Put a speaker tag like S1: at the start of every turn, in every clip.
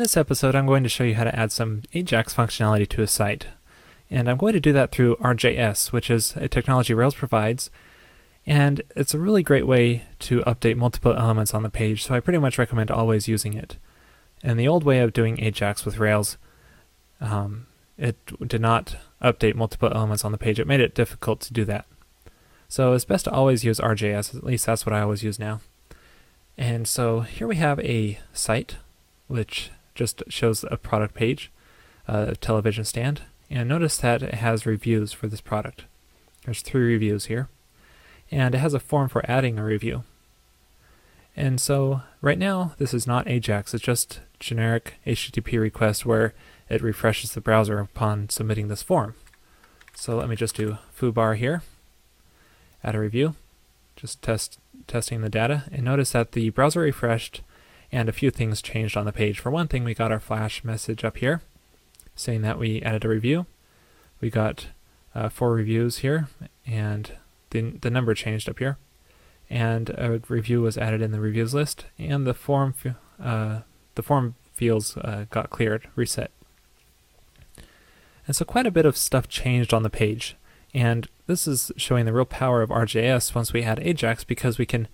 S1: this episode, I'm going to show you how to add some Ajax functionality to a site. And I'm going to do that through RJS, which is a technology Rails provides. And it's a really great way to update multiple elements on the page, so I pretty much recommend always using it. And the old way of doing Ajax with Rails, um, it did not update multiple elements on the page. It made it difficult to do that. So it's best to always use RJS, at least that's what I always use now. And so here we have a site, which just shows a product page, a television stand, and notice that it has reviews for this product. There's three reviews here, and it has a form for adding a review. And so right now, this is not Ajax, it's just generic HTTP request where it refreshes the browser upon submitting this form. So let me just do foobar here, add a review, just test testing the data, and notice that the browser refreshed and a few things changed on the page. For one thing, we got our flash message up here saying that we added a review. We got uh, four reviews here, and the, the number changed up here. And a review was added in the reviews list, and the form uh, the form fields uh, got cleared, reset. And so quite a bit of stuff changed on the page. And this is showing the real power of RJS once we add Ajax because we can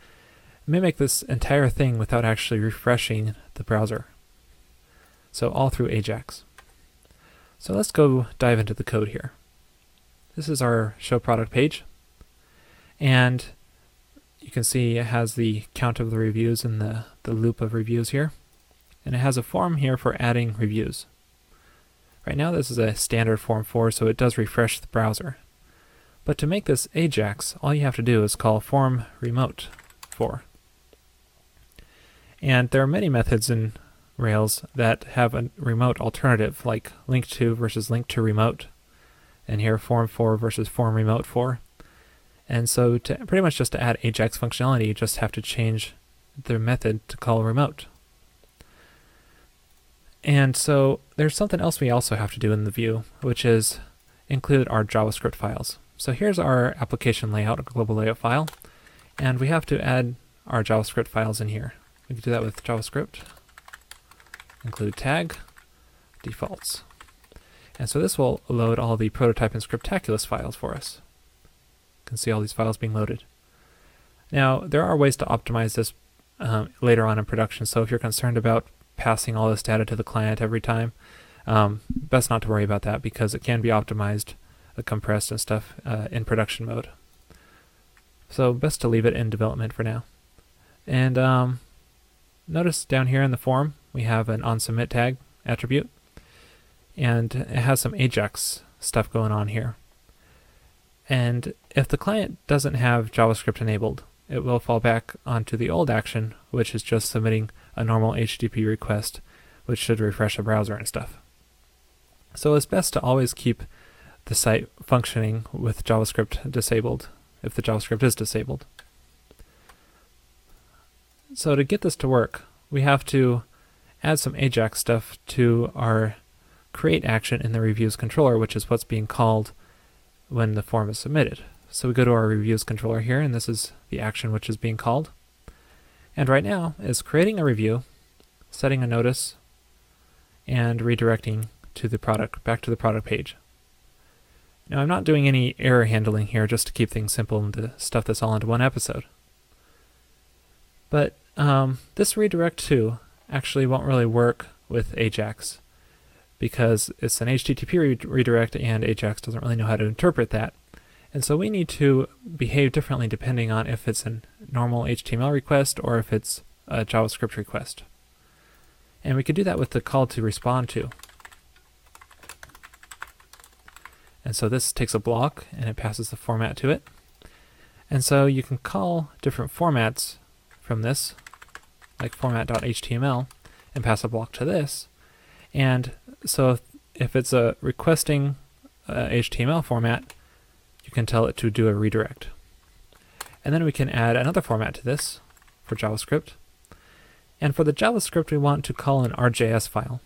S1: mimic this entire thing without actually refreshing the browser. So all through Ajax. So let's go dive into the code here. This is our show product page. And you can see it has the count of the reviews and the, the loop of reviews here. And it has a form here for adding reviews. Right now this is a standard form for, so it does refresh the browser. But to make this Ajax, all you have to do is call form remote for. And there are many methods in Rails that have a remote alternative, like link to versus link to remote, and here form for versus form remote for. And so to pretty much just to add Ajax functionality, you just have to change the method to call remote. And so there's something else we also have to do in the view, which is include our JavaScript files. So here's our application layout, a global layout file, and we have to add our JavaScript files in here. We can do that with JavaScript. Include tag defaults. And so this will load all the prototype and scriptaculous files for us. You can see all these files being loaded. Now, there are ways to optimize this um, later on in production, so if you're concerned about passing all this data to the client every time, um, best not to worry about that because it can be optimized, uh, compressed and stuff uh, in production mode. So best to leave it in development for now. And um, notice down here in the form, we have an onSubmit tag attribute, and it has some Ajax stuff going on here. And if the client doesn't have JavaScript enabled, it will fall back onto the old action, which is just submitting a normal HTTP request, which should refresh the browser and stuff. So it's best to always keep the site functioning with JavaScript disabled, if the JavaScript is disabled. So to get this to work, we have to add some Ajax stuff to our create action in the reviews controller, which is what's being called when the form is submitted. So we go to our reviews controller here, and this is the action which is being called. And right now is creating a review, setting a notice, and redirecting to the product, back to the product page. Now I'm not doing any error handling here just to keep things simple and to stuff this all into one episode. But um, this redirect to actually won't really work with Ajax because it's an HTTP re redirect and Ajax doesn't really know how to interpret that. And so we need to behave differently depending on if it's a normal HTML request or if it's a JavaScript request. And we could do that with the call to respond to. And so this takes a block and it passes the format to it. And so you can call different formats from this, like format.html, and pass a block to this. And so if, it's a requesting uh, HTML format, you can tell it to do a redirect. And then we can add another format to this for JavaScript. And for the JavaScript, we want to call an RJS file.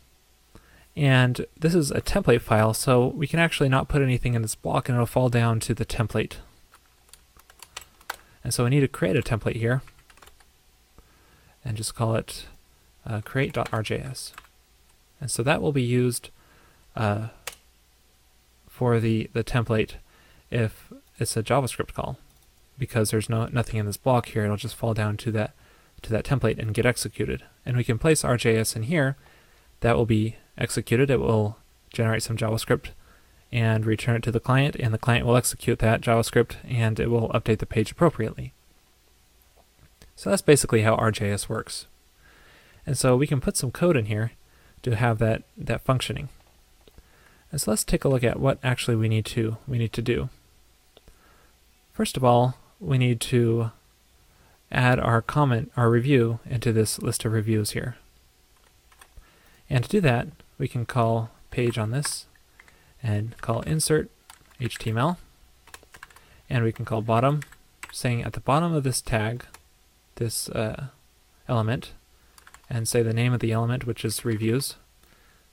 S1: And this is a template file, so we can actually not put anything in this block and it'll fall down to the template. And so we need to create a template here and just call it uh, create.rjs. And so that will be used uh, for the, the template if it's a JavaScript call. Because there's no nothing in this block here, it'll just fall down to that to that template and get executed. And we can place RJS in here. That will be executed. It will generate some JavaScript and return it to the client, and the client will execute that JavaScript and it will update the page appropriately. So that's basically how RJS works. And so we can put some code in here to have that, that functioning. And so let's take a look at what actually we need to we need to do. First of all, we need to add our comment, our review, into this list of reviews here. And to do that, we can call page on this and call insert HTML. And we can call bottom, saying at the bottom of this tag, this uh, element, and say the name of the element, which is reviews.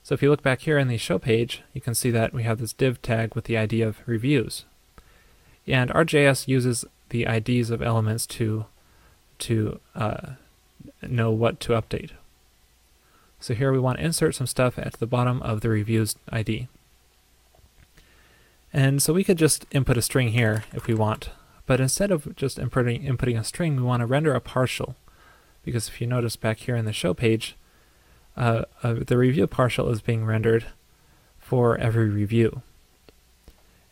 S1: So if you look back here in the show page, you can see that we have this div tag with the ID of reviews. And RJS uses the IDs of elements to, to uh, know what to update. So here we want to insert some stuff at the bottom of the reviews ID. And so we could just input a string here if we want, but instead of just inputting, inputting a string, we want to render a partial. Because if you notice back here in the show page, uh, uh, the review partial is being rendered for every review.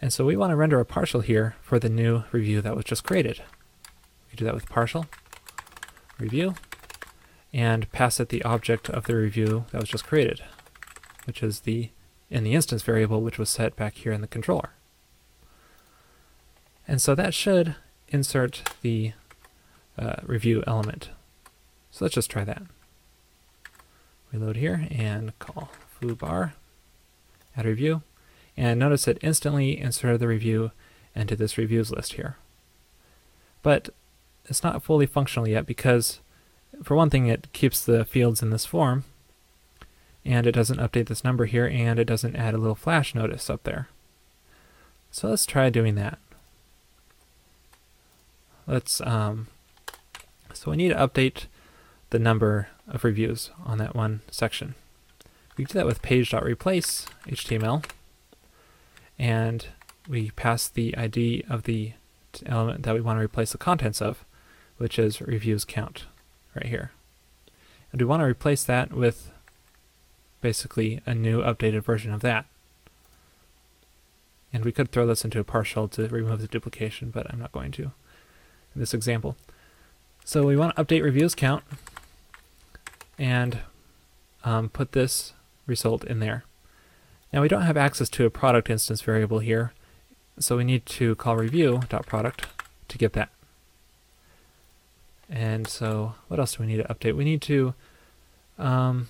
S1: And so we want to render a partial here for the new review that was just created. We do that with partial review and pass it the object of the review that was just created, which is the in the instance variable which was set back here in the controller. And so that should insert the uh, review element. So let's just try that reload here and call foobar add review. And notice it instantly inserted the review into this reviews list here. But it's not fully functional yet because, for one thing, it keeps the fields in this form, and it doesn't update this number here, and it doesn't add a little flash notice up there. So let's try doing that. Let's, um, so we need to update the number of reviews on that one section. We do that with page.replace HTML, and we pass the ID of the element that we want to replace the contents of, which is reviews count right here. And we want to replace that with basically a new updated version of that. And we could throw this into a partial to remove the duplication, but I'm not going to in this example. So we want to update reviews count and um, put this result in there. Now we don't have access to a product instance variable here, so we need to call review.product to get that. And so what else do we need to update? We need to um,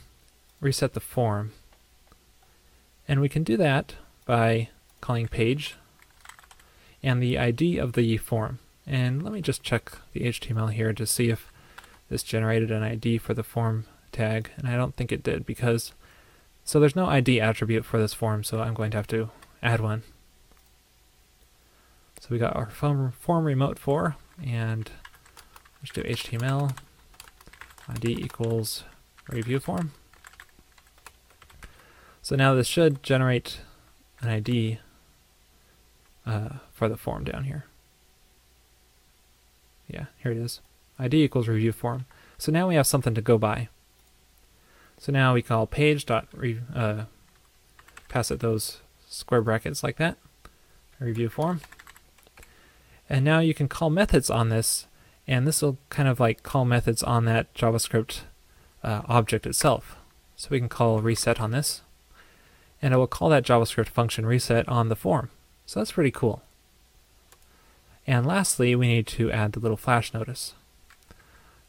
S1: reset the form. And we can do that by calling page and the ID of the form. And let me just check the HTML here to see if this generated an ID for the form tag, and I don't think it did because, so there's no ID attribute for this form, so I'm going to have to add one. So we got our form, form remote for, and let's do HTML ID equals review form. So now this should generate an ID uh, for the form down here. Yeah, here it is. ID equals review form. So now we have something to go by. So now we call page dot uh, pass it those square brackets like that, review form. And now you can call methods on this, and this will kind of like call methods on that JavaScript uh, object itself. So we can call reset on this, and it will call that JavaScript function reset on the form. So that's pretty cool. And lastly, we need to add the little flash notice.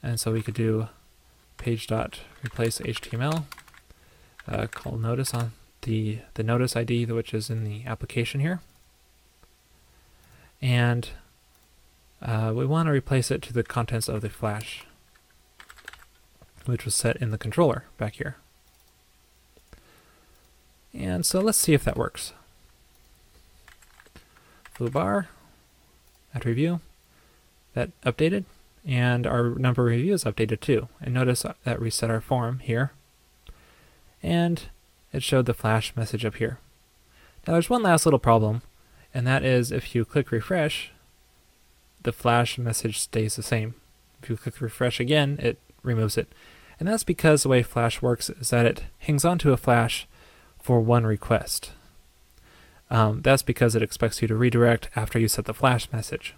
S1: And so we could do page dot replace HTML, uh, call notice on the, the notice ID, which is in the application here. And uh, we want to replace it to the contents of the flash, which was set in the controller back here. And so let's see if that works. Foo bar, at review, that updated and our number of reviews updated too. And notice that reset our form here. And it showed the flash message up here. Now there's one last little problem, and that is if you click refresh, the flash message stays the same. If you click refresh again, it removes it. And that's because the way Flash works is that it hangs onto a flash for one request. Um, that's because it expects you to redirect after you set the flash message.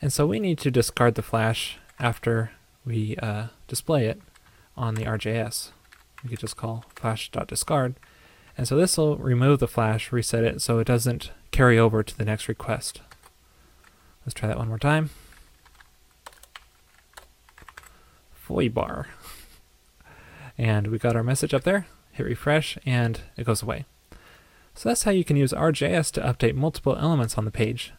S1: And so we need to discard the flash after we uh, display it on the RJS. We could just call flash.discard. And so this will remove the flash, reset it so it doesn't carry over to the next request. Let's try that one more time. Foobar. And we got our message up there. Hit refresh and it goes away. So that's how you can use RJS to update multiple elements on the page.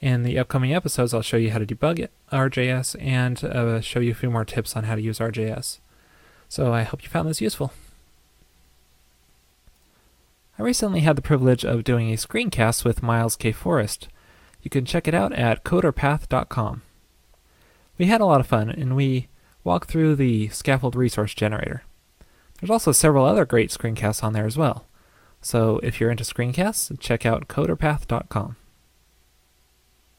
S1: In the upcoming episodes, I'll show you how to debug RJS and uh, show you a few more tips on how to use RJS. So I hope you found this useful. I recently had the privilege of doing a screencast with Miles K. Forrest. You can check it out at coderpath.com. We had a lot of fun, and we walked through the scaffold resource generator. There's also several other great screencasts on there as well. So if you're into screencasts, check out coderpath.com.